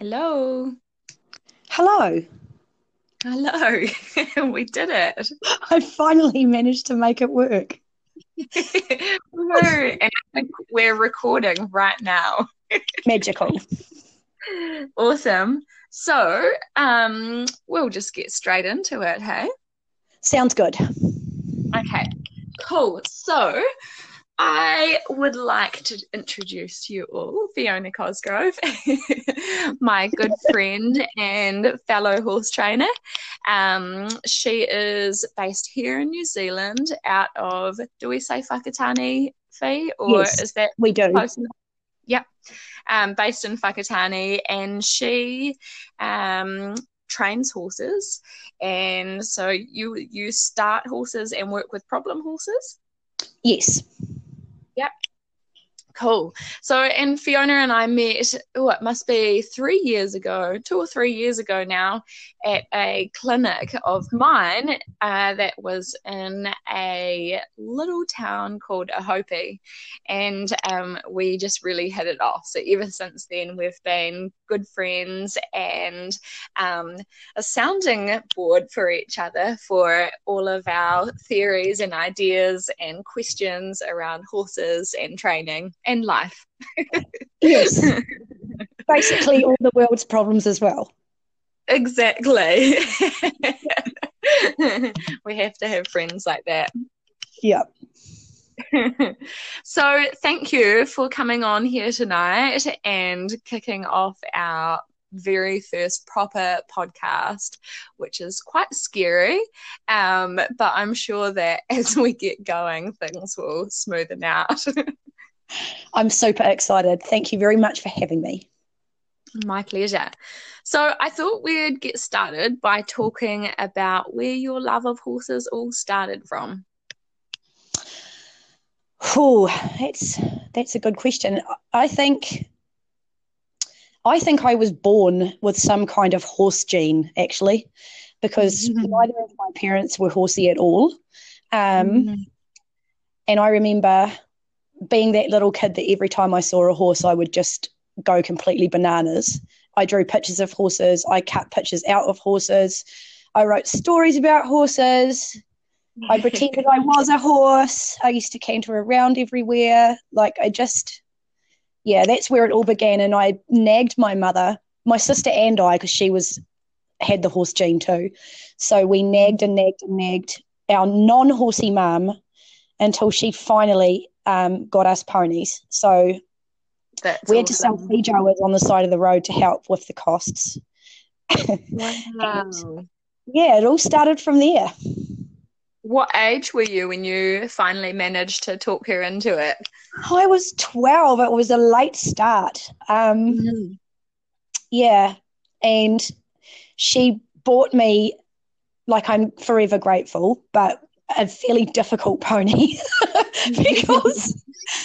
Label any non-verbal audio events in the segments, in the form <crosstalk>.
Hello. Hello. Hello. <laughs> we did it. I finally managed to make it work. <laughs> And we're recording right now. <laughs> Magical. Awesome. So, um, we'll just get straight into it, hey? Sounds good. Okay, cool. So, I would like to introduce to you all Fiona Cosgrove, <laughs> my good <laughs> friend and fellow horse trainer. Um, she is based here in New Zealand, out of, do we say Whakatane Fee? Or Yes, is that We do. close enough? Yep. Um, based in Whakatane, and she um, trains horses. And so you you start horses and work with problem horses. Yes. Yep. Cool. So, and Fiona and I met, oh, it must be three years ago, two or three years ago now, at a clinic of mine uh, that was in a little town called Ohope. And um, we just really hit it off. So, ever since then, we've been good friends and um, a sounding board for each other for all of our theories and ideas and questions around horses and training and life. Yes. <laughs> Basically, all the world's problems as well. exactly. <laughs> we have to have friends like that. Yep. <laughs> so, thank you for coming on here tonight and kicking off our very first proper podcast, which is quite scary. Um, but I'm sure that as we get going, things will smoothen out. I'm super excited. Thank you very much for having me. My pleasure. So, I thought we'd get started by talking about where your love of horses all started from. Oh, that's that's a good question. I think I think I was born with some kind of horse gene, actually, because Mhm. neither of my parents were horsey at all. Um, Mhm. And I remember being that little kid that every time I saw a horse, I would just go completely bananas. I drew pictures of horses, I cut pictures out of horses, I wrote stories about horses. I pretended I <laughs> was a horse. I used to canter around everywhere. Like, I just, yeah, that's where it all began. And I nagged my mother, my sister, and I, because she was had the horse gene too. So we nagged and nagged and nagged our non horsey mum until she finally um, got us ponies. So That's we had to sell awesome. feijoas on the side of the road to help with the costs. Wow. <laughs> Yeah, it all started from there. What age were you when you finally managed to talk her into it? I was 12. It was a late start. Um, Mm-hmm. yeah. And she bought me, like, I'm forever grateful, but a fairly difficult pony. <laughs> Because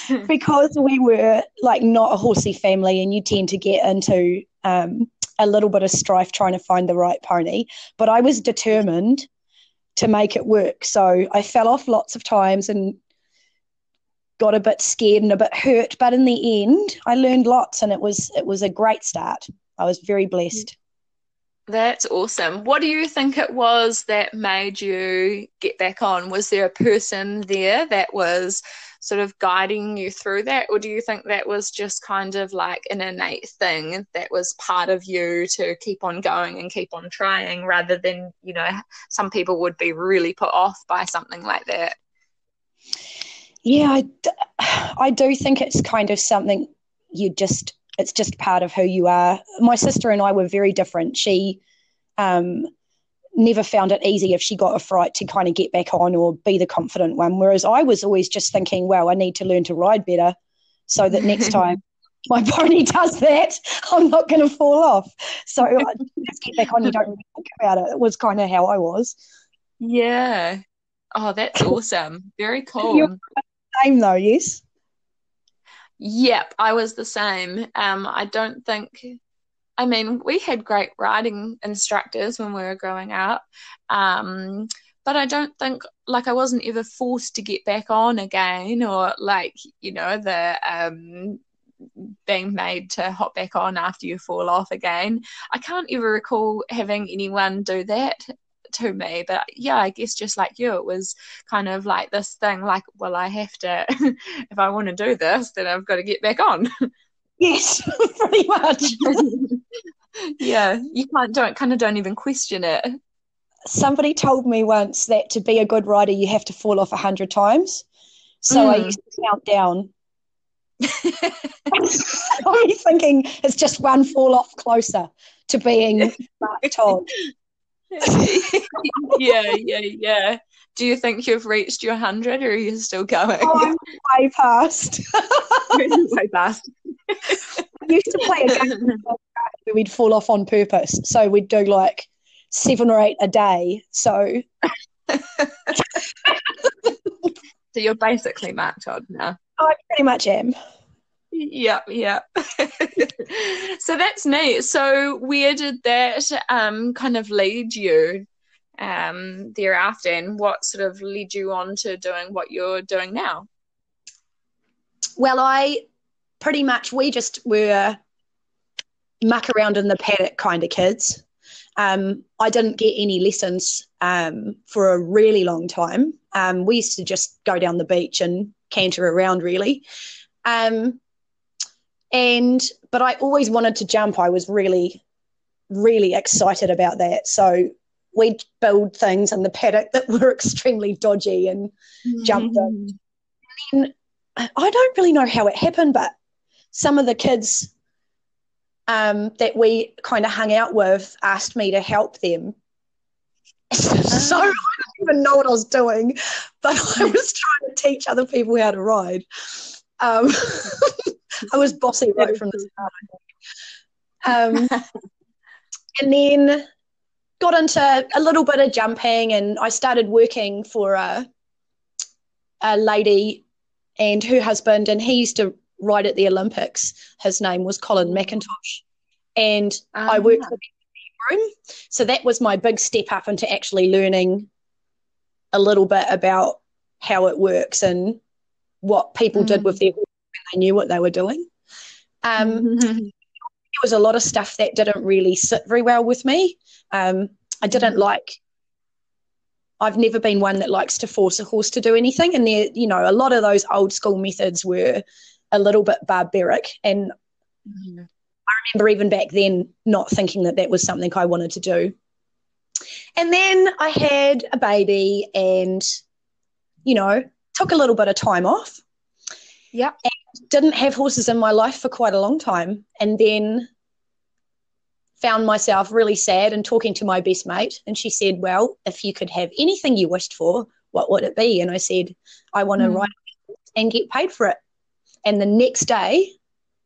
<laughs> because we were like not a horsey family and you tend to get into um, a little bit of strife trying to find the right pony. But i was determined to make it work. So i fell off lots of times and got a bit scared and a bit hurt. But in the end i learned lots and it was it was a great start. I was very blessed That's awesome. What do you think it was that made you get back on? Was there a person there that was sort of guiding you through that? Or do you think that was just kind of like an innate thing that was part of you to keep on going and keep on trying rather than, you know, some people would be really put off by something like that? yeah I, <sighs> I do think it's kind of something you just it's just part of who you are my sister and i were very different she um, never found it easy if she got a fright to kind of get back on or be the confident one whereas i was always just thinking well i need to learn to ride better so that next <laughs> time my pony does that i'm not going to fall off so uh, <laughs> just get back on you don't really think about it it was kind of how i was Yeah. Oh, that's <laughs> awesome. Very cool. You're- same though yes Yep, I was the same. Um, I don't think, I mean, we had great riding instructors when we were growing up. Um, but I don't think, like, I wasn't ever forced to get back on again or, like, you know, the, um, being made to hop back on after you fall off again. I can't ever recall having anyone do that to me. But yeah, I guess just like you, it was kind of like this thing like, well, I have to, <laughs> if I want to do this, then I've got to get back on. <laughs> Yes, <laughs> pretty much. yeah, you can't don't kind of don't even question it. Somebody told me once that to be a good rider, you have to fall off a hundred times. So mm. I used to count down. I was thinking it's just one fall off closer to being Mark Todd. <laughs> yeah, yeah, yeah. Do you think you've reached your hundred, or are you still going? Oh, I'm way past. <laughs> <laughs> way past. I used to play a game where we'd fall off on purpose, so we'd do like seven or eight a day. So, so you're basically Mark Todd now. I pretty much am. Yeah, yeah. <laughs> so that's neat. So where did that um, kind of lead you um, thereafter, and what sort of led you on to doing what you're doing now? Well, I pretty much we just were muck around in the paddock kind of kids. Um, I didn't get any lessons um, for a really long time. Um, we used to just go down the beach and canter around, really. Um, and but I always wanted to jump. I was really, really excited about that. So we'd build things in the paddock that were <laughs> extremely dodgy and mm-hmm. jump them. And I don't really know how it happened, but some of the kids um, that we kind of hung out with asked me to help them. <laughs> so I didn't even know what I was doing, but <laughs> I was trying to teach other people how to ride. Um, I was bossy right from the start. Um, <laughs> and then got into a little bit of jumping, and I started working for a, a lady and her husband, and he used to ride at the Olympics. His name was Colin McIntosh, and um, I worked for the room. So that was my big step up into actually learning a little bit about how it works and what people mm. did with their they knew what they were doing. Um, mm-hmm. <laughs> There was a lot of stuff that didn't really sit very well with me. Um, I didn't like. I've never been one that likes to force a horse to do anything, and there, you know, a lot of those old school methods were a little bit barbaric, and mm-hmm. I remember even back then not thinking that that was something I wanted to do. And then I had a baby, and you know, took a little bit of time off. Yeah didn't have horses in my life for quite a long time and then found myself really sad and talking to my best mate and she said well if you could have anything you wished for what would it be? And i said i want to mm. ride and get paid for it. And the next day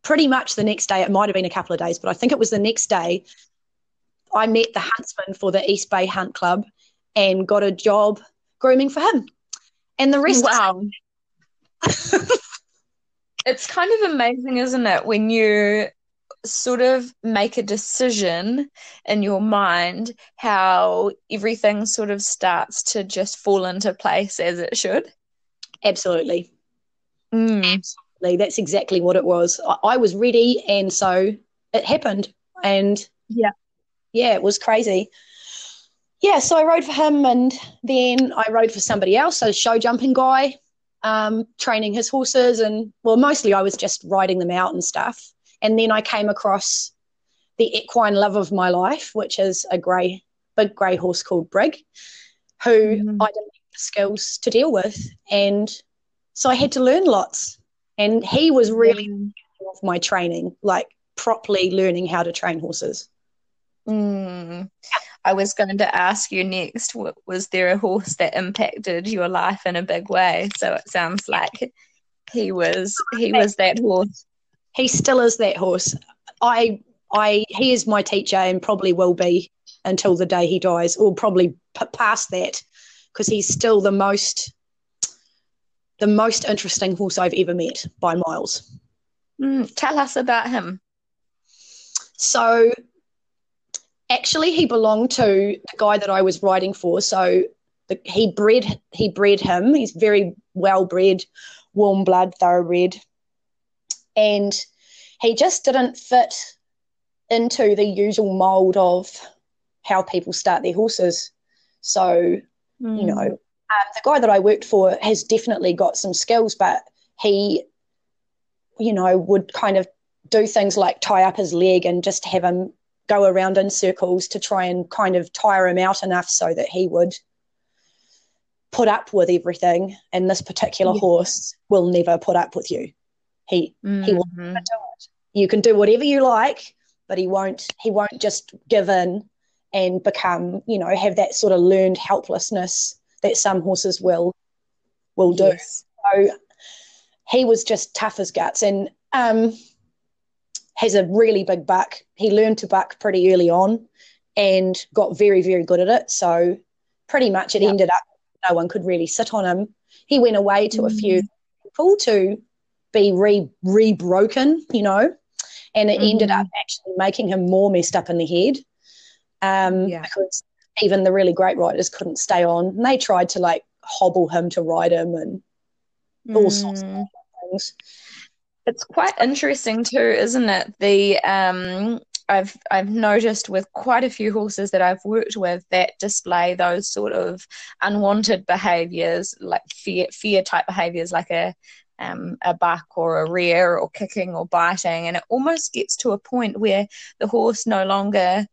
pretty much the next day it might have been a couple of days but i think it was the next day i met the huntsman for the east bay hunt club and got a job grooming for him. And the rest wow <laughs> it's kind of amazing, isn't it, when you sort of make a decision in your mind how everything sort of starts to just fall into place as it should. Absolutely. Mm. Absolutely. That's exactly what it was. I, I was ready, and so it happened. And yeah, yeah, it was crazy. Yeah, so I rode for him, and then I rode for somebody else, a show jumping guy um, training his horses, and well, mostly I was just riding them out and stuff. And then I came across the equine love of my life, which is a grey, big grey horse called Brig, who mm-hmm. I didn't have the skills to deal with, and so I had to learn lots. And he was really of my training, like properly learning how to train horses. Mm. I was going to ask you next was there a horse that impacted your life in a big way? So it sounds like he was he was that horse. He still is that horse. I I he is my teacher and probably will be until the day he dies or probably p- past that because he's still the most the most interesting horse I've ever met by miles. Mm, tell us about him. So actually he belonged to the guy that I was writing for. So the, he bred he bred him. He's very well bred, warm blood, thoroughbred, and he just didn't fit into the usual mold of how people start their horses. So, mm. you know, um, the guy that I worked for has definitely got some skills, but he, you know, would kind of do things like tie up his leg and just have him go around in circles to try and kind of tire him out enough so that he would put up with everything. And this particular yeah. horse will never put up with you. He mm-hmm. he will never do it. You can do whatever you like, but he won't he won't just give in and become, you know, have that sort of learned helplessness that some horses will will do. Yes. So he was just tough as guts and um, has a really big buck. He learned to buck pretty early on and got very, very good at it. So pretty much it yep. ended up no one could really sit on him. He went away to mm. a few mm. people to be re re broken, you know, and it mm-hmm. ended up actually making him more messed up in the head. Um, yeah. because even the really great riders couldn't stay on. And they tried to like hobble him to ride him and all mm. sorts of things. It's quite interesting too, isn't it? The um I've I've noticed with quite a few horses that I've worked with that display those sort of unwanted behaviours, like fear fear type behaviours, like a um, a buck or a rear or kicking or biting, and it almost gets to a point where the horse no longer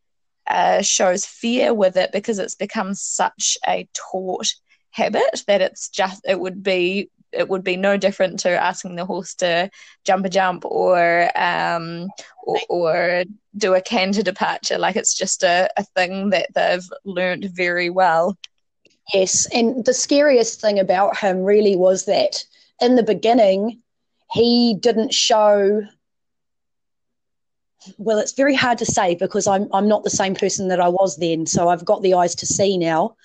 uh, shows fear with it because it's become such a taught habit that it's just it would be it would be no different to asking the horse to jump a jump or um, or, or, do a canter departure. Like it's just a, a thing that they've learned very well. Yes, and the scariest thing about him really was that in the beginning, he didn't show. Well, it's very hard to say because I'm I'm not the same person that I was then, so I've got the eyes to see now.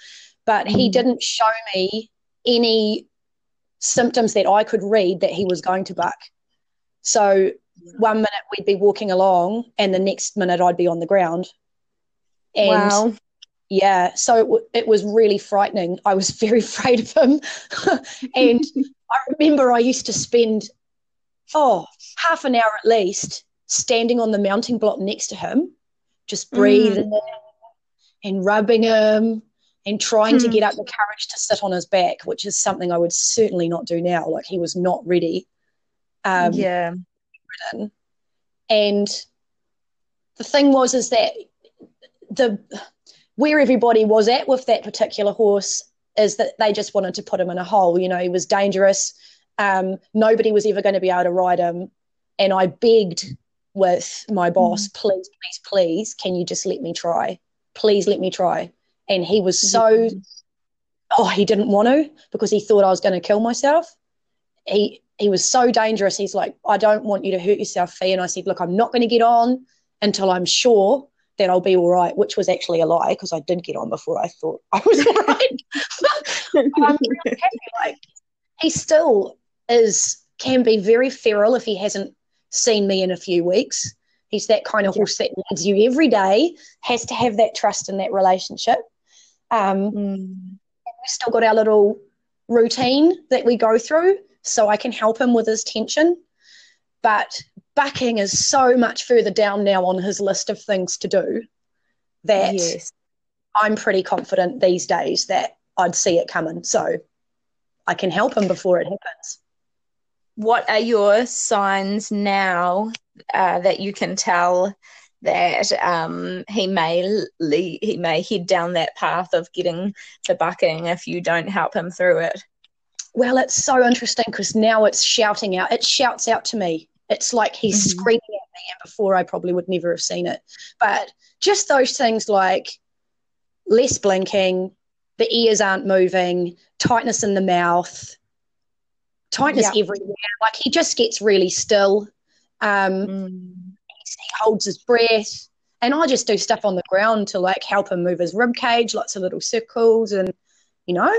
But he mm. didn't show me any symptoms that I could read that he was going to buck. So one minute we'd be walking along, and the next minute I'd be on the ground. And wow. Yeah, so it, it was really frightening. I was <laughs> very afraid of him, <laughs> and I remember I used to spend, oh, half an hour at least standing on the mounting block next to him, just breathing mm. and rubbing him and trying to hmm. get up the courage to sit on his back, which is something I would certainly not do now. Like he was not ready. Um, yeah. And the thing was, is that the where everybody was at with that particular horse is that they just wanted to put him in a hole. You know, he was dangerous. Um, nobody was ever going to be able to ride him. And I begged with my boss, mm. please, please, please, can you just let me try? Please let me try. And he was so, mm-hmm. oh, he didn't want to because he thought I was going to kill myself. He he was so dangerous. He's like, I don't want you to hurt yourself, Fee. And I said, look, I'm not going to get on until I'm sure that I'll be all right, which was actually a lie because I did get on before I thought <laughs> I was all right. <laughs> Happy. Like he still is can be very feral if he hasn't seen me in a few weeks. He's that kind of horse that needs you every day, has to have that trust in that relationship. Um, mm. We've still got our little routine that we go through, so I can help him with his tension. But bucking is so much further down now on his list of things to do that yes. I'm pretty confident these days that I'd see it coming. So I can help him before it happens. What are your signs now uh, that you can tell that um, he may lead, he may head down that path of getting to bucking if you don't help him through it? Well, it's so interesting because now it's shouting out. It shouts out to me. It's like he's mm-hmm. screaming at me, and before I probably would never have seen it. But just those things like less blinking, the ears aren't moving, tightness in the mouth, tightness everywhere. Like he just gets really still. Um, mm. He holds his breath, and I just do stuff on the ground to like help him move his rib cage, lots of little circles, and you know,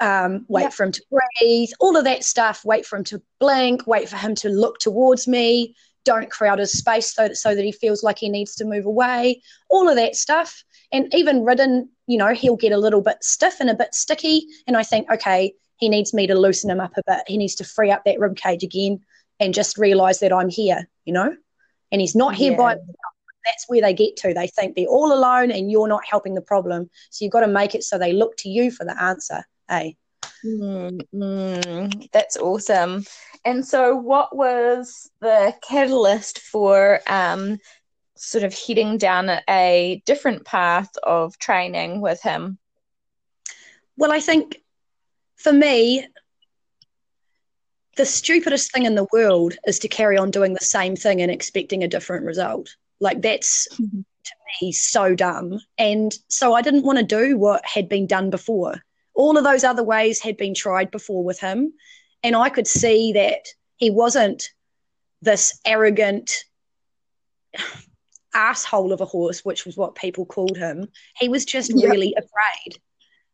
um, wait yep. for him to breathe, all of that stuff. Wait for him to blink. Wait for him to look towards me. Don't crowd his space so that, so that he feels like he needs to move away. All of that stuff. And even ridden, you know, he'll get a little bit stiff and a bit sticky. And I think, okay, he needs me to loosen him up a bit. He needs to free up that rib cage again and just realize that I'm here you know? And he's not here yeah. by that's where they get to. They think they're all alone and you're not helping the problem. So you've got to make it so they look to you for the answer. Hey. Mm, mm, that's awesome. And so, what was the catalyst for um, sort of heading down a different path of training with him? Well, I think for me, the stupidest thing in the world is to carry on doing the same thing and expecting a different result. Like that's mm-hmm. to me so dumb. And so I didn't want to do what had been done before. All of those other ways had been tried before with him. And I could see that he wasn't this arrogant <sighs> asshole of a horse, which was what people called him. He was just yep. really afraid.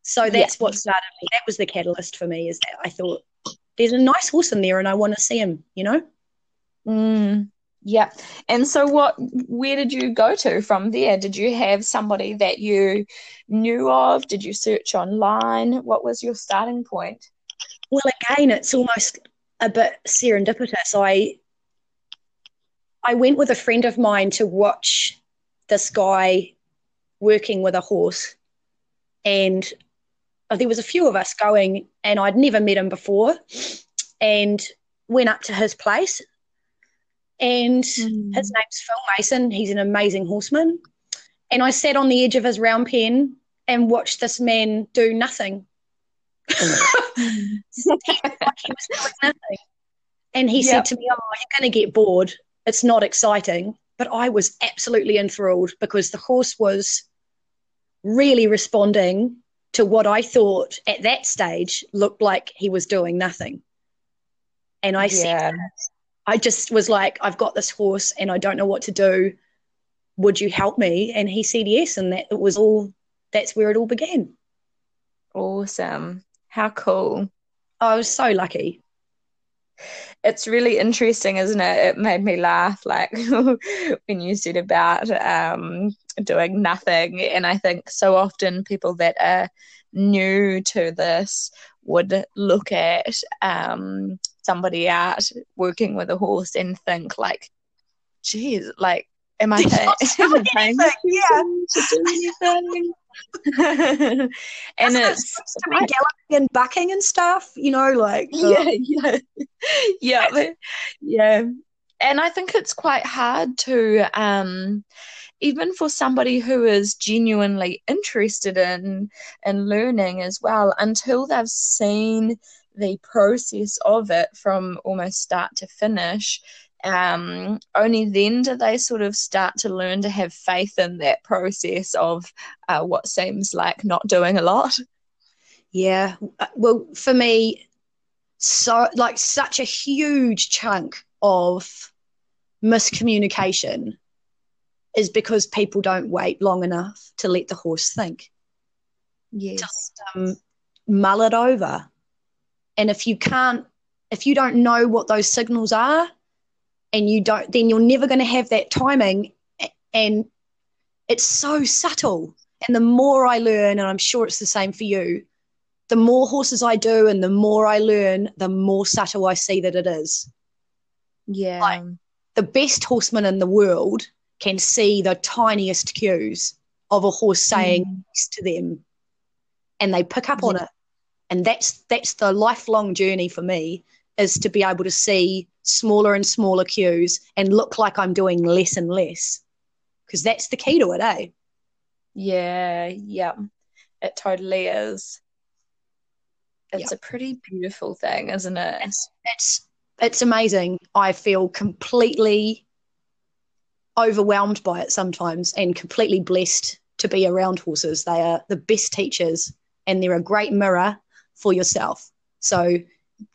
So that's what started me. That was the catalyst for me, is that I thought, there's a nice horse in there and I want to see him, you know? Mm, yeah. And so what where did you go to from there? Did you have somebody that you knew of? Did you search online? What was your starting point? Well, again, it's almost a bit serendipitous. I I went with a friend of mine to watch this guy working with a horse and there was a few of us going and I'd never met him before and went up to his place and mm. his name's Phil Mason. He's an amazing horseman. And I sat on the edge of his round pen and watched this man do nothing. <laughs> he, nothing. And he yep. said to me, Oh, you're going to get bored. It's not exciting. But I was absolutely enthralled because the horse was really responding to what I thought at that stage looked like he was doing nothing. And I yeah. said, I just was like, I've got this horse and I don't know what to do. Would you help me? And he said yes. And that it was all, that's where it all began. Awesome. How cool. I was so lucky. It's really interesting, isn't it? It made me laugh, like <laughs> when you said about um, doing nothing. And I think so often people that are new to this would look at um, somebody out working with a horse and think like, geez, like, am I, <laughs> paying, am I paying yeah. to do anything? <laughs> and it's to be galloping and bucking and stuff, you know, like <laughs> yeah, yeah, <laughs> yeah, yeah. And I think it's quite hard to, um, even for somebody who is genuinely interested in in learning as well, until they've seen the process of it from almost start to finish um, only then do they sort of start to learn to have faith in that process of uh, what seems like not doing a lot. Yeah. Uh, well, for me, so like such a huge chunk of miscommunication is because people don't wait long enough to let the horse think. Yes. Just um, mull it over. And if you can't, if you don't know what those signals are, and you don't, then you're never going to have that timing. And it's so subtle. And the more I learn, and I'm sure it's the same for you, the more horses I do and the more I learn, the more subtle I see that it is. Yeah. Like, the best horseman in the world can see the tiniest cues of a horse saying mm. to them and they pick up yeah. on it and that's that's the lifelong journey for me is to be able to see smaller and smaller cues and look like I'm doing less and less because that's the key to it, eh? Yeah, yeah, it totally is. It's a pretty beautiful thing, isn't it? It's, it's it's amazing. I feel completely overwhelmed by it sometimes and completely blessed to be around horses. They are the best teachers and they're a great mirror for yourself. So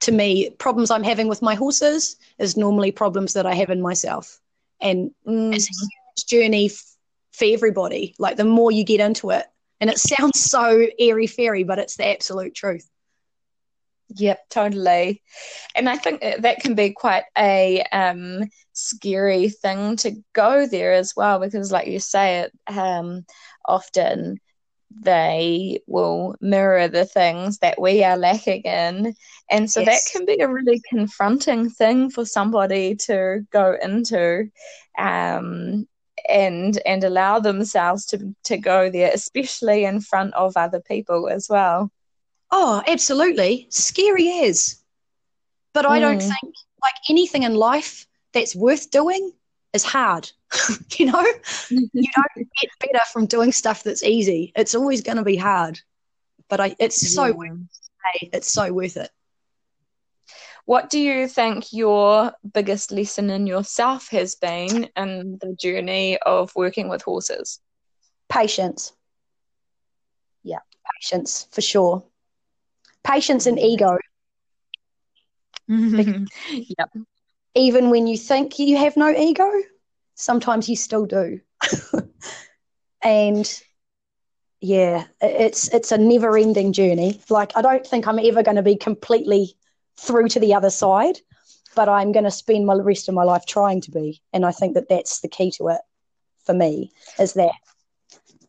to me, problems I'm having with my horses is normally problems that I have in myself. And mm. it's a huge journey f- for everybody. Like the more you get into it, and it sounds so airy fairy, but it's the absolute truth. Yep, totally. And I think that can be quite a um, scary thing to go there as well, because, like you say, it um, often they will mirror the things that we are lacking in. And so yes. that can be a really confronting thing for somebody to go into um, and and allow themselves to, to go there, especially in front of other people as well. Oh, absolutely. Scary as. But I mm. don't hmm. think, like anything in life that's worth doing, is hard. <laughs> you know, you <laughs> don't get better from doing stuff that's easy. It's always going to be hard, but I, it's so worth it. It's so worth it. What do you think your biggest lesson in yourself has been in the journey of working with horses? Patience. Yeah, patience for sure. Patience and ego. <laughs> yep even when you think you have no ego, sometimes you still do. <laughs> and yeah, it's it's a never ending journey. Like I don't think I'm ever going to be completely through to the other side, but I'm going to spend my rest of my life trying to be. And I think that that's the key to it for me is that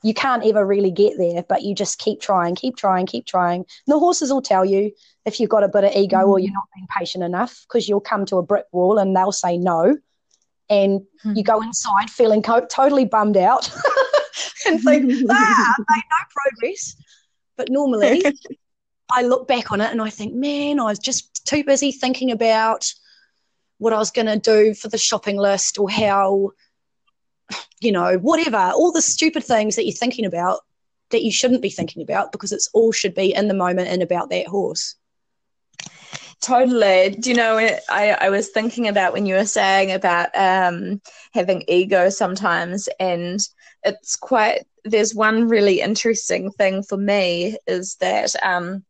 you can't ever really get there, but you just keep trying, keep trying, keep trying. And the horses will tell you if you've got a bit of ego mm. or you're not being patient enough because you'll come to a brick wall and they'll say no. And mm. you go inside feeling co- totally bummed out <laughs> and think, <laughs> ah, I made no progress. But normally <laughs> I look back on it and I think, man, I was just too busy thinking about what I was going to do for the shopping list or how you know, whatever, all the stupid things that you're thinking about that you shouldn't be thinking about because it's all should be in the moment and about that horse. Totally. Do you know, I, I was thinking about when you were saying about um, having ego sometimes, and it's quite, there's one really interesting thing for me is that um,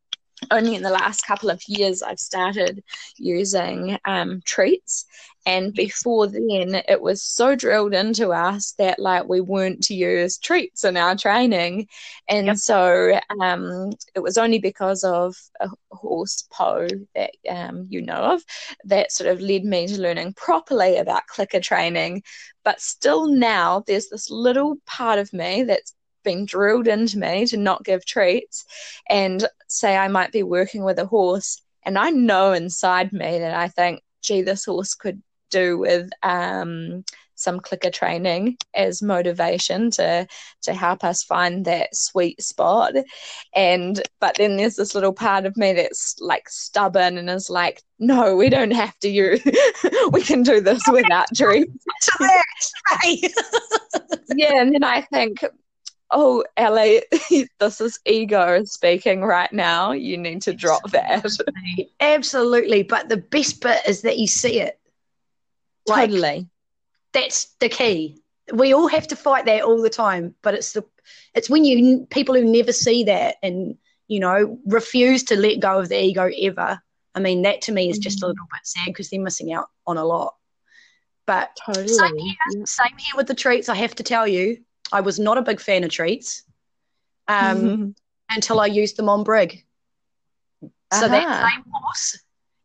only in the last couple of years I've started using um, treats. And before then, it was so drilled into us that like we weren't to use treats in our training. And yep. so um, it was only because of a horse Po that um, you know of that sort of led me to learning properly about clicker training. But still now, there's this little part of me that's been drilled into me to not give treats and say I might be working with a horse and I know inside me that I think, gee, this horse could do with um, some clicker training as motivation to to help us find that sweet spot and but then there's this little part of me that's like stubborn and is like no we don't have to use <laughs> we can do this without treats <laughs> yeah and then i think oh, Ellie, <laughs> this is ego speaking right now. You need to drop that. Absolutely. But the best bit is that you see it. Like, totally. That's the key. We all have to fight that all the time, but it's the it's when you people who never see that and you know refuse to let go of the ego ever. I mean, that to me is just a mm. little bit sad because they're missing out on a lot. But totally. same here, same here with the treats. I have to tell you, I was not a big fan of treats um, mm-hmm. <laughs> until I used them on Brig. So uh-huh. that same horse,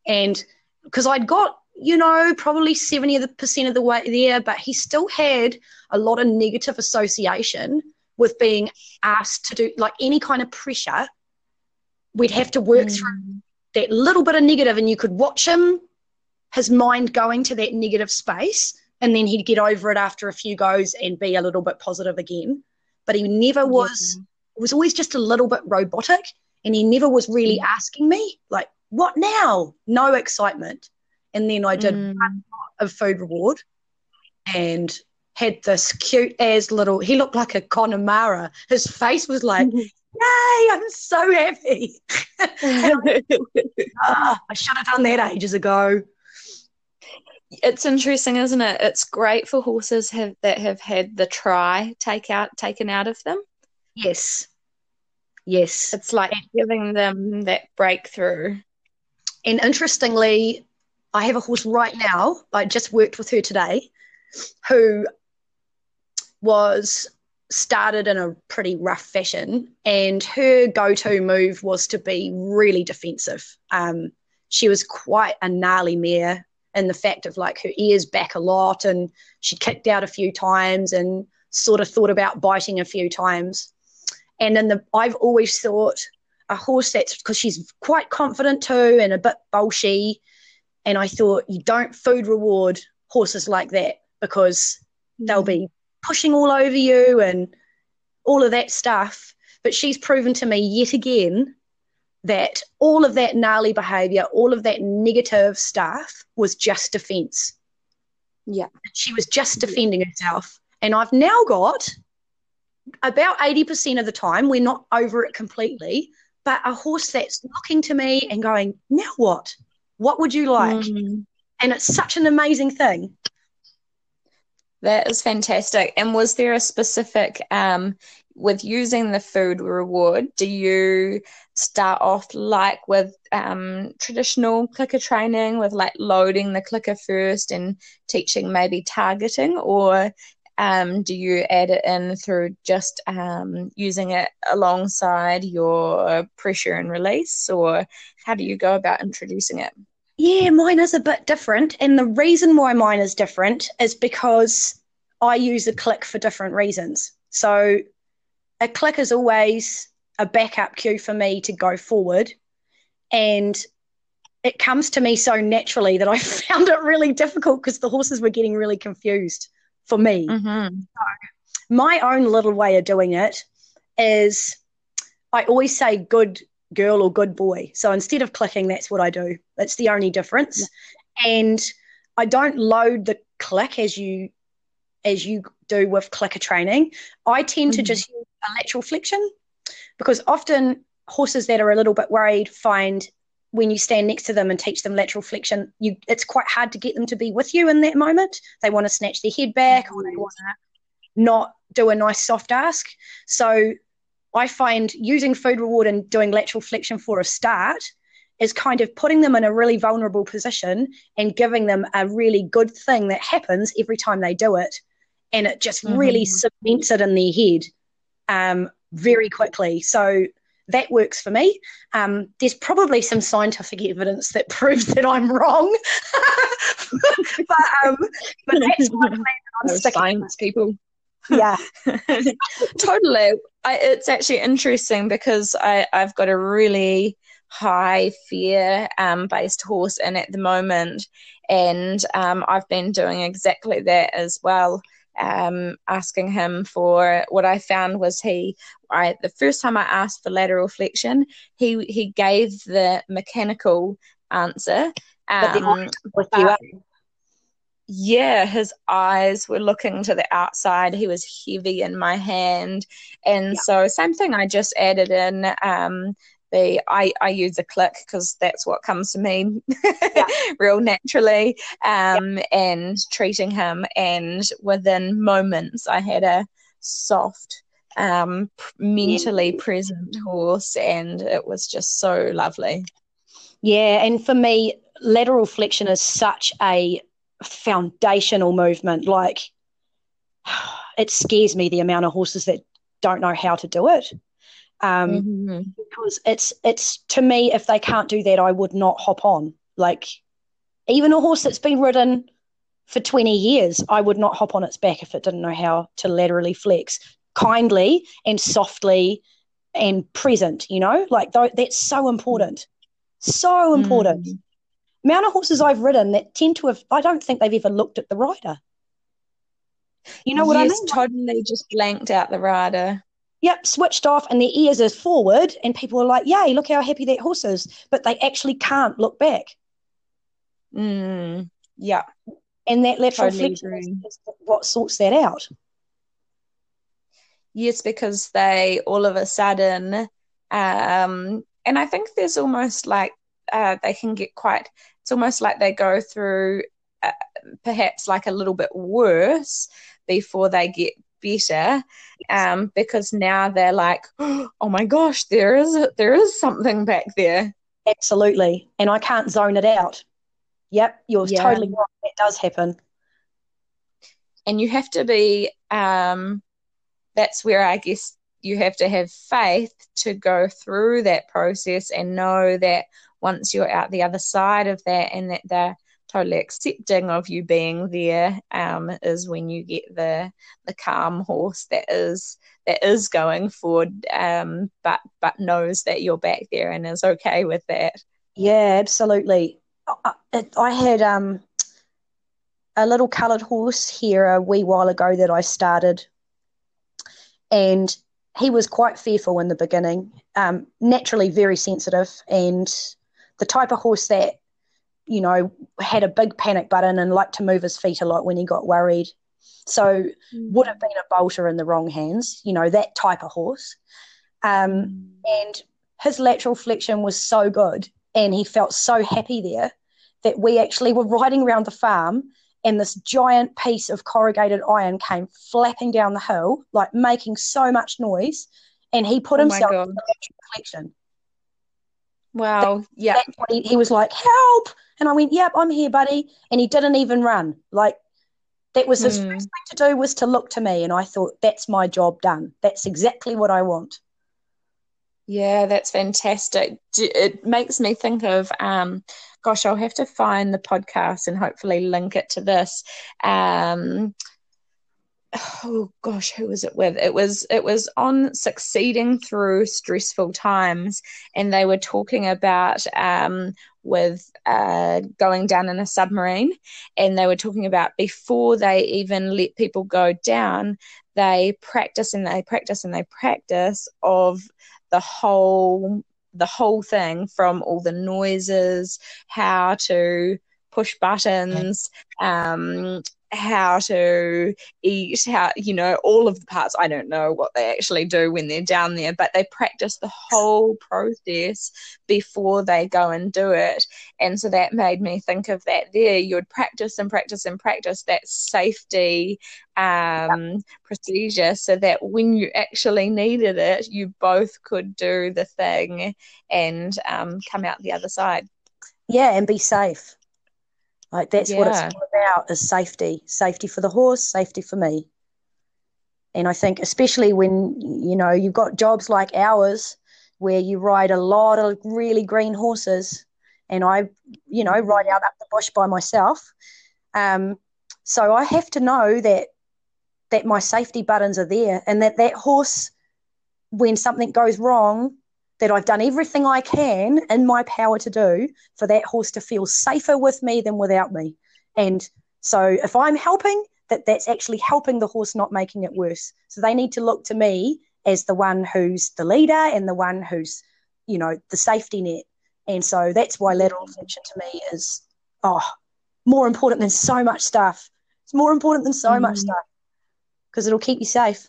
and because I'd got you know probably seventy percent of the way there, but he still had a lot of negative association with being asked to do like any kind of pressure. We'd have to work mm. through that little bit of negative, and you could watch him, his mind going to that negative space and then he'd get over it after a few goes and be a little bit positive again. But he never was. Yeah. It was always just a little bit robotic, and he never was really mm. asking me like, "What now?" No excitement. And then I did mm. a food reward, and had this cute as little. He looked like a Connemara. His face was like. <laughs> Yay, I'm so happy. <laughs> oh, <laughs> I should have done that ages ago it's interesting, isn't it? It's great for horses have that have had the try take out taken out of them. Yes. Yes. It's like giving them that breakthrough. And interestingly, I have a horse right now. I just worked with her today, who was started in a pretty rough fashion, and her go-to move was to be really defensive. Um, she was quite a gnarly mare, and the fact of like her ears back a lot and she kicked out a few times and sort of thought about biting a few times. And then the I've always thought a horse that's because she's quite confident too and a bit bolshy. And I thought you don't food reward horses like that because mm. they'll be pushing all over you and all of that stuff. But she's proven to me yet again that all of that gnarly behavior, all of that negative stuff was just defense. Yeah. She was just defending herself. And I've now got about 80% of the time, we're not over it completely, but a horse that's looking to me and going, now what? What would you like? Mm. And it's such an amazing thing. That is fantastic. And was there a specific, um, with using the food reward, do you start off like with um, traditional clicker training, with like loading the clicker first and teaching maybe targeting, or um, do you add it in through just um, using it alongside your pressure and release, or how do you go about introducing it? Yeah, mine is a bit different. And the reason why mine is different is because I use a click for different reasons. So a click is always a backup cue for me to go forward. And it comes to me so naturally that I <laughs> found it really difficult because the horses were getting really confused for me. Mm-hmm. So my own little way of doing it is I always say good girl or good boy. So instead of clicking, that's what I do. That's the only difference. Yeah. And I don't load the click as you as you do with clicker training. I tend mm-hmm. to just use a lateral flexion because often horses that are a little bit worried find when you stand next to them and teach them lateral flexion, you it's quite hard to get them to be with you in that moment. They want to snatch their head back or they want to not do a nice soft ask. So I find using food reward and doing lateral flexion for a start is kind of putting them in a really vulnerable position and giving them a really good thing that happens every time they do it. And it just mm-hmm. really cements it in their head um, very quickly. So that works for me. Um, there's probably some scientific evidence that <laughs> proves that I'm wrong, <laughs> but, um, but that's one way <laughs> I'm science people. Yeah, <laughs> totally. I, it's actually interesting because I, I've got a really high fear um, based horse in at the moment, and um, I've been doing exactly that as well um, asking him for what I found was he. I the first time I asked for lateral flexion, he he gave the mechanical answer. Um, but yeah, his eyes were looking to the outside. He was heavy in my hand, and yeah. so same thing. I just added in um, the I, I use a click because that's what comes to me <laughs> yeah. real naturally um, yeah. and treating him and within moments I had a soft um, mentally present horse and it was just so lovely yeah and for me lateral flexion is such a foundational movement like it scares me the amount of horses that don't know how to do it um, mm-hmm. because it's it's to me if they can't do that, I would not hop on. Like even a horse that's been ridden for 20 years, I would not hop on its back if it didn't know how to laterally flex kindly and softly and present, you know, like th- that's so important. So important. Mm. Amount of horses I've ridden that tend to have, I don't think they've ever looked at the rider. You know what yes, I mean? totally just blanked out the rider yep, switched off and their ears are forward, and people are like, yay, look how happy that horse is. But they actually can't look back. Mm, yeah. And that lateral totally flexion is what sorts that out. Yes, because they all of a sudden, um, and I think there's almost like uh, they can get quite, it's almost like they go through uh, perhaps like a little bit worse before they get better um, because now they're like, <gasps> oh my gosh, there is there is something back there. Absolutely, and I can't zone it out. Yep, you're yeah. totally right. It does happen, and you have to be. Um, that's where I guess you have to have faith to go through that process and know that once you're out the other side of that and that they're totally accepting of you being there um, is when you get the the calm horse that is that is going forward, um, but but knows that you're back there and is okay with that. Yeah, absolutely. I, I had um a little coloured horse here a wee while ago that I started, and he was quite fearful in the beginning. Um, naturally, very sensitive, and the type of horse that you know had a big panic button and liked to move his feet a lot when he got worried. So mm. would have been a bolter in the wrong hands, you know, that type of horse. Um. And his lateral flexion was so good and he felt so happy there that we actually were riding around the farm and this giant piece of corrugated iron came flapping down the hill, like making so much noise. And he put oh himself in the lateral flexion. Wow. yeah. He, he was like, help. And I went, yep, I'm here, buddy. And he didn't even run. Like that was his mm. first thing to do was to look to me, and I thought that's my job done. That's exactly what I want. Yeah, that's fantastic. It makes me think of, um, gosh, I'll have to find the podcast and hopefully link it to this. Um, oh gosh, who was it with? It was it was on succeeding through stressful times, and they were talking about um, with uh, going down in a submarine, and they were talking about before they even let people go down, they practice and they practice and they practice of the whole the whole thing from all the noises, how to push buttons, um, how to eat, how, you know, all of the parts. I don't know what they actually do when they're down there, but they practice the whole process before they go and do it. And so that made me think of that there. You would practice and practice and practice that safety um, procedure so that when you actually needed it, you both could do the thing and um, come out the other side. Yeah, and be safe. Like that's yeah. what it's all about is safety. Safety for the horse, safety for me. And I think especially when you know you've got jobs like ours where you ride a lot of really green horses and I, you know, ride out up the bush by myself. Um, so I have to know that that my safety buttons are there and that that horse when something goes wrong that I've done everything I can in my power to do for that horse to feel safer with me than without me. And so if I'm helping, that that's actually helping the horse, not making it worse. So they need to look to me as the one who's the leader and the one who's, you know, the safety net. And so that's why lateral flexion to me is, oh, more important than so much stuff. It's more important than so mm-hmm. much stuff because it'll keep you safe.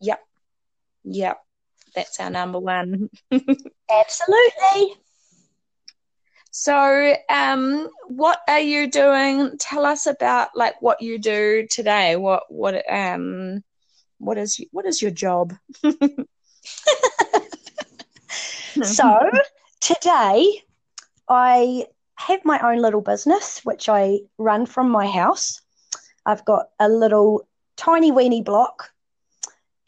Yep. Yep that's our number one. Absolutely. So, um, what are you doing? Tell us about like what you do today. What what um what is what is your job? <laughs> so today I have my own little business which I run from my house. I've got a little tiny weeny block.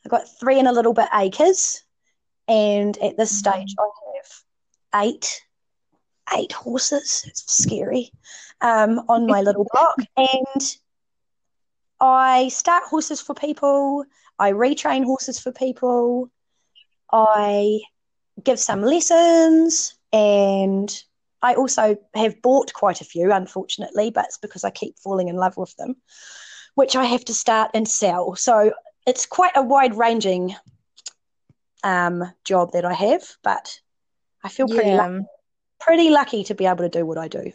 I've got three and a little bit acres and at this mm-hmm. stage, I have eight eight horses. It's scary um, on my little <laughs> block, and I start horses for people. I retrain horses for people. I give some lessons, and I also have bought quite a few, unfortunately, but it's because I keep falling in love with them, which I have to start and sell. So it's quite a wide ranging um, job that I have, but I feel pretty yeah. lucky, pretty lucky to be able to do what I do.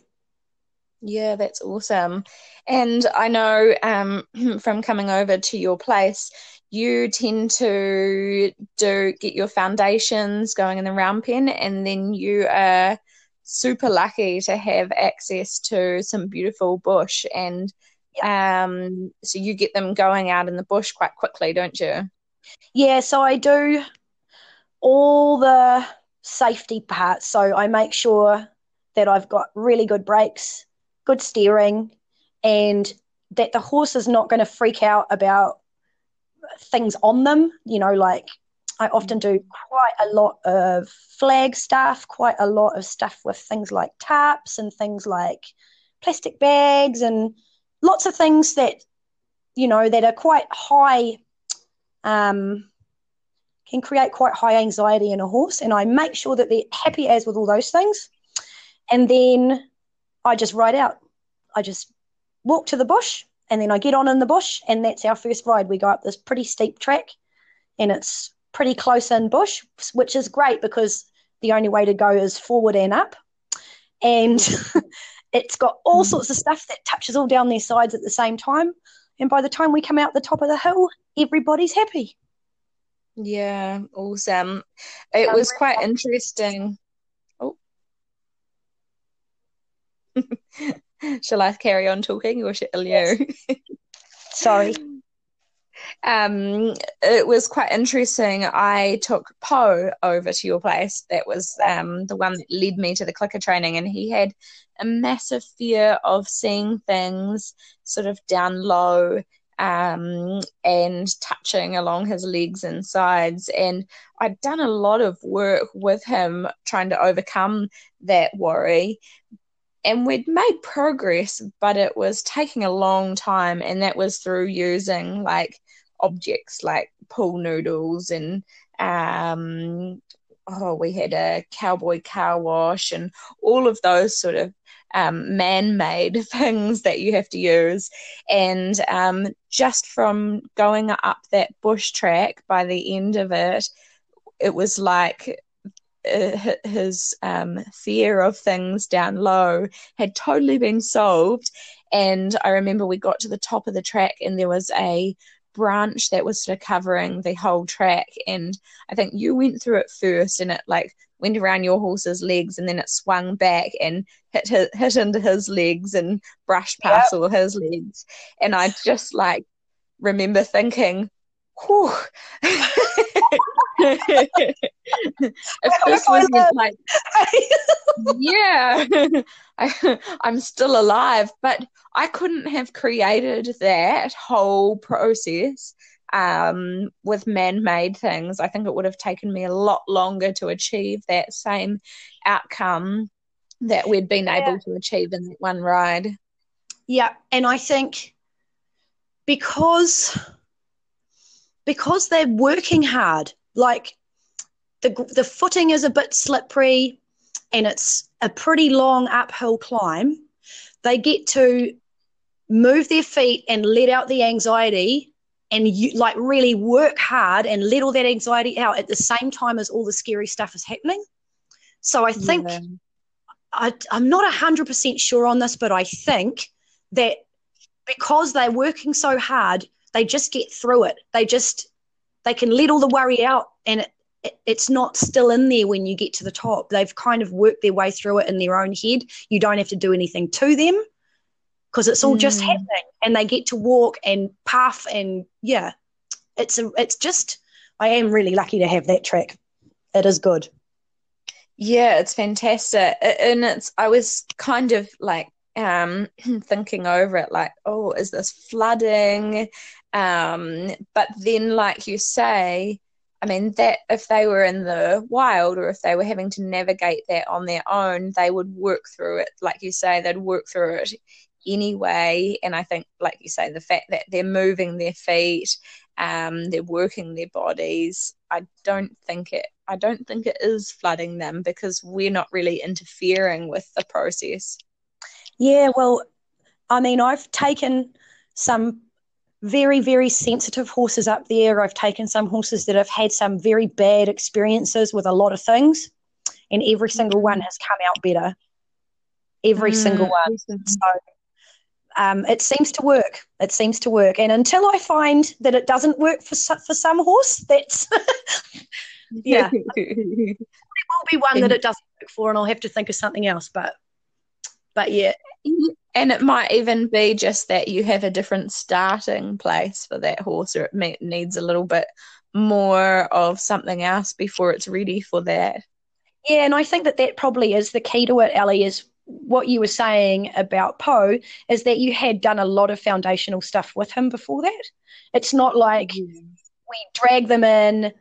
Yeah, that's awesome. And I know um, <clears throat> from coming over to your place, you tend to do get your foundations going in the round pen, and then you are super lucky to have access to some beautiful bush, and um, so you get them going out in the bush quite quickly, don't you? Yeah, so I do all the safety parts. So I make sure that I've got really good brakes, good steering, and that the horse is not going to freak out about things on them. You know, like I often do quite a lot of flag stuff, quite a lot of stuff with things like taps and things like plastic bags and lots of things that you know that are quite high um, can create quite high anxiety in a horse and i make sure that they're happy as with all those things. And then i just ride out. I just walk to the bush and then i get on in the bush and that's our first ride. We go up this pretty steep track and it's pretty close in bush which is great because the only way to go is forward and up. And <laughs> it's got all sorts of stuff that touches all down their sides at the same time. And by the time we come out the top of the hill, everybody's happy. Yeah, awesome. It um, was quite interesting. Oh. <laughs> shall I carry on talking or shall you? Sorry. <laughs> Um, it was quite interesting. I took Poe over to your place. That was um, the one that led me to the clicker training, and he had a massive fear of seeing things sort of down low um, and touching along his legs and sides. And I'd done a lot of work with him trying to overcome that worry. And we'd made progress, but it was taking a long time. And that was through using like objects like pool noodles and um, oh, we had a cowboy car wash and all of those sort of um, man-made <laughs> things that you have to use. And um, just from going up that bush track by the end of it it was like uh, his um, fear of things down low had totally been solved. And i remember we got to the top of the track and there was a branch that was sort of covering the whole track. And i think you went through it first and it like went around your horse's legs and then it swung back and hit hit, hit into his legs and brushed past yep. all his legs. And i just like remember thinking whew. <laughs> If this wasn't like <laughs> yeah <laughs> I, i'm still alive. But i couldn't have created that whole process um, with man-made things i think it would have taken me a lot longer to achieve that same outcome that we'd been yeah. able to achieve in that one ride yeah and i think because because they're working hard like the the footing is a bit slippery and it's a pretty long uphill climb they get to move their feet and let out the anxiety and you like really work hard and let all that anxiety out at the same time as all the scary stuff is happening so i think yeah. I, i'm not 100% sure on this but i think that because they're working so hard they just get through it they just they can let all the worry out and it, it, it's not still in there when you get to the top. They've kind of worked their way through it in their own head. You don't have to do anything to them because it's all mm. just happening and they get to walk and puff and yeah. It's a it's just i am really lucky to have that track. It is good. Yeah it's fantastic. And it's i was kind of like um <clears throat> thinking over it like oh is this flooding? Um, but then, like you say, I mean, that if they were in the wild or if they were having to navigate that on their own, they would work through it. Like you say, they'd work through it anyway. And I think, like you say, the fact that they're moving their feet, um, they're working their bodies, I don't think it. I don't think it is flooding them because we're not really interfering with the process. Yeah, well, I mean, I've taken some very, very sensitive horses up there. I've taken some horses that have had some very bad experiences with a lot of things, and every single one has come out better. Every mm, single one. So um, it seems to work. It seems to work. And until I find that it doesn't work for for some horse, that's <laughs> yeah, <laughs> there will be one that it doesn't work for, and I'll have to think of something else. But but yeah, and it might even be just that you have a different starting place for that horse, or it may, needs a little bit more of something else before it's ready for that. Yeah, and I think that that probably is the key to it, Ellie, is what you were saying about Poe, is that you had done a lot of foundational stuff with him before that. It's not like mm. we drag them in,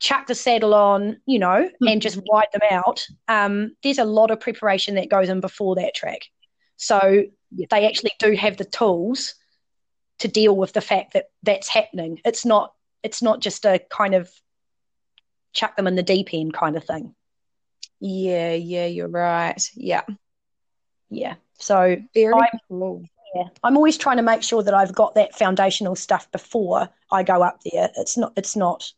chuck the saddle on, you know, and just ride them out. Um, there's a lot of preparation that goes in before that track. So they actually do have the tools to deal with the fact that that's happening. It's not it's not just a kind of chuck them in the deep end kind of thing. Yeah, yeah, you're right. Yeah. Yeah. So very I'm, cool. Yeah. I'm always trying to make sure that I've got that foundational stuff before I go up there. It's not it's not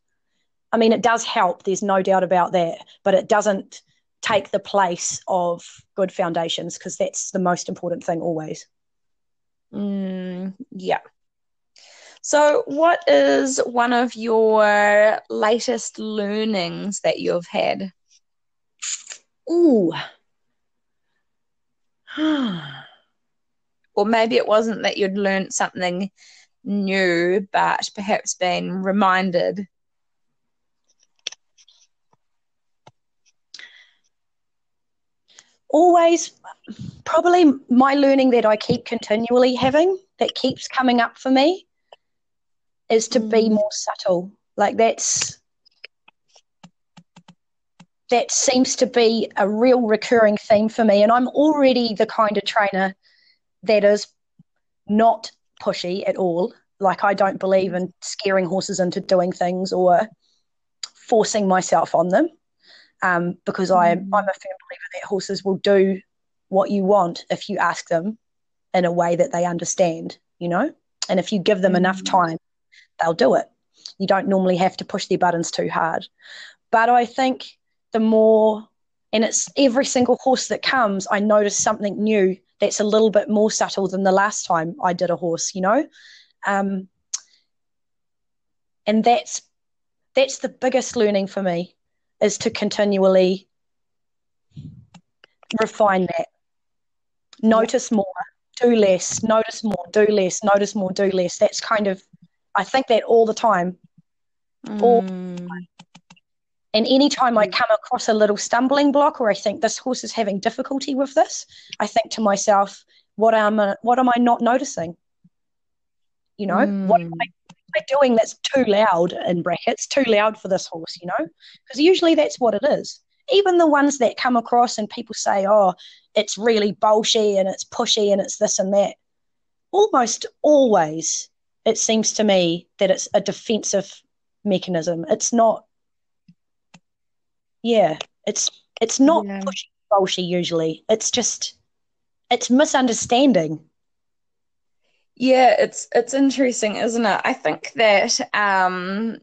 I mean it does help, there's no doubt about that, but it doesn't take the place of good foundations because that's the most important thing always. Mm, yeah. So, what is one of your latest learnings that you've had? Ooh. Or maybe it wasn't that you'd learned something new, but perhaps been reminded. Always, probably my learning that I keep continually having, that keeps coming up for me, is to mm. be more subtle. Like that's that seems to be a real recurring theme for me. And I'm already the kind of trainer that is not pushy at all. Like, I don't believe in scaring horses into doing things or forcing myself on them um, because. I, I'm a firm believer that horses will do what you want if you ask them in a way that they understand, you know? And if you give them enough time, they'll do it. You don't normally have to push their buttons too hard. But I think the more, and it's every single horse that comes, I notice something new that's a little bit more subtle than the last time I did a horse, you know? Um, and that's that's the biggest learning for me is to continually refine that. Notice more, do less, notice more, do less, notice more, do less. That's kind of I think that all the time. Mm. All the time. And anytime I mm. come across a little stumbling block or I think this horse is having difficulty with this, I think to myself, what am I, what am I not noticing? You know, mm. what am I, am I doing that's too loud in brackets, too loud for this horse, you know? Because usually that's what it is. Even the ones that come across and people say, oh, it's really bolshy and it's pushy and it's this and that. Almost always, it seems to me that it's a defensive mechanism. It's not yeah, it's it's not yeah. usually. It's just it's misunderstanding. Yeah, it's it's interesting, isn't it? I think that um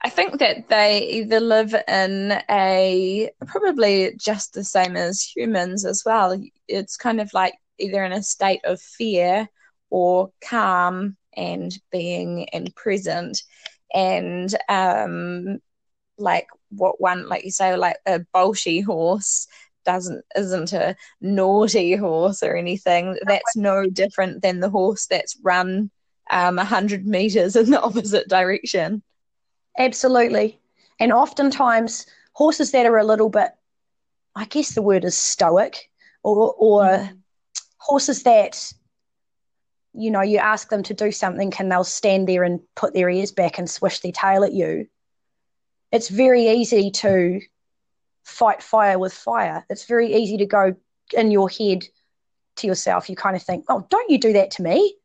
I think that they either live in a probably just the same as humans as well. It's kind of like either in a state of fear or calm and being in present. And um, like what one like you say like a bolshy horse doesn't isn't a naughty horse or anything. That's no different than the horse that's run um 100 meters in the <laughs> opposite direction. Absolutely. And oftentimes horses that are a little bit i guess the word is stoic or or mm. horses that you know you ask them to do something and they'll stand there and put their ears back and swish their tail at you it's very easy to fight fire with fire. It's very easy to go in your head to yourself. You kind of think, oh, don't you do that to me?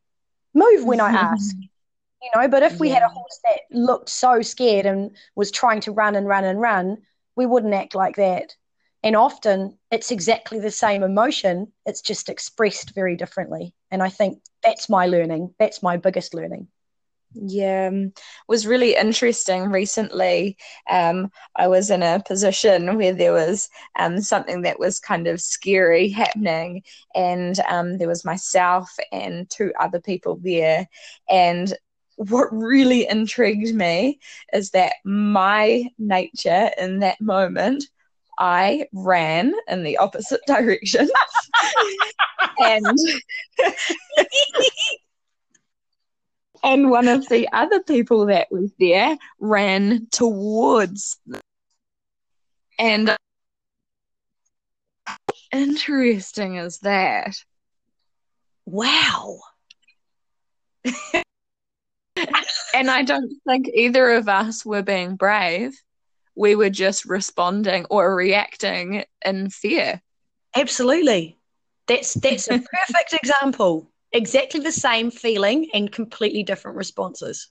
Move when I <laughs> ask. You know, but if we yeah. had a horse that looked so scared and was trying to run and run and run, we wouldn't act like that. And often it's exactly the same emotion, it's just expressed very differently. And I think that's my learning. That's my biggest learning. Yeah, um, was really interesting recently. Um, I was in a position where there was um, something that was kind of scary happening, and um, there was myself and two other people there. And what really intrigued me is that my nature in that moment I ran in the opposite <laughs> direction. <laughs> and <laughs> and one of the other people that was there ran towards and interesting is that. Wow. <laughs> And i don't think either of us were being brave. We were just responding or reacting in fear. Absolutely. That's that's a <laughs> perfect example. Exactly the same feeling and completely different responses.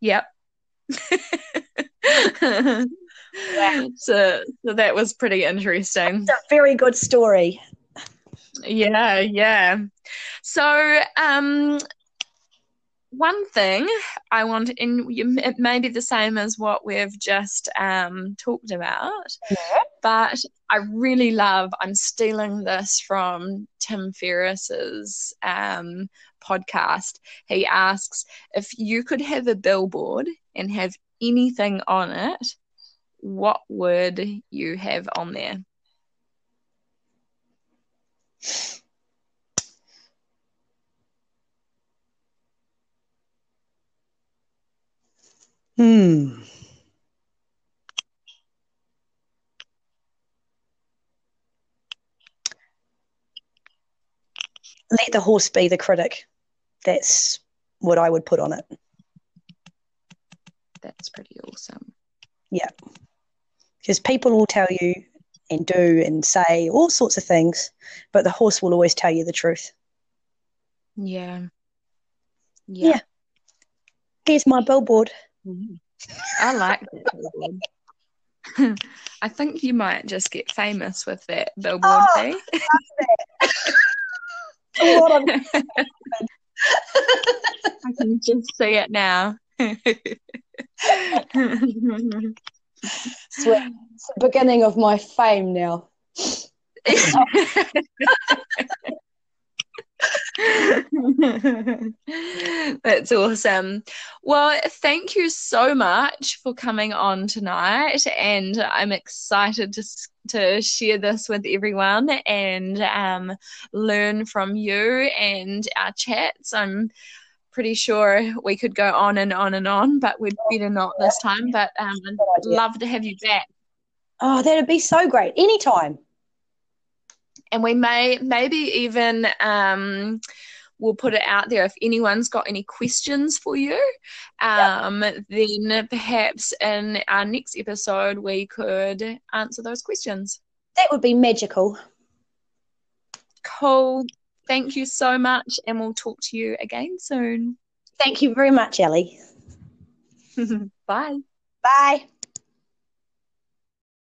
Yep. <laughs> so, so that was pretty interesting. That's a very good story. Yeah, yeah. So, um, one thing I want, and it may be the same as what we've just um, talked about, yeah. but I really love. I'm stealing this from Tim Ferriss's um, podcast. He asks if you could have a billboard and have anything on it, what would you have on there? Hmm. Let the horse be the critic. That's what I would put on it. That's pretty awesome. Yeah. Because people will tell you and do and say all sorts of things, but the horse will always tell you the truth. Yeah. Yeah. yeah. Here's my billboard. I like that billboard. I think you might just get famous with that billboard oh, thing. <laughs> I can just see it now. Sweet. It's the beginning of my fame now. <laughs> <laughs> <laughs> That's awesome. Well, thank you so much for coming on tonight, and I'm excited to to share this with everyone and um, learn from you and our chats. I'm pretty sure we could go on and on and on, but we'd better not this time. But um, I'd love to have you back. Oh, that'd be so great. Anytime. And we may maybe even um, we'll put it out there if anyone's got any questions for you. Um, yep. Then perhaps in our next episode we could answer those questions. That would be magical. Cool. Thank you so much, and we'll talk to you again soon. Thank you very much, Ellie. <laughs> Bye. Bye.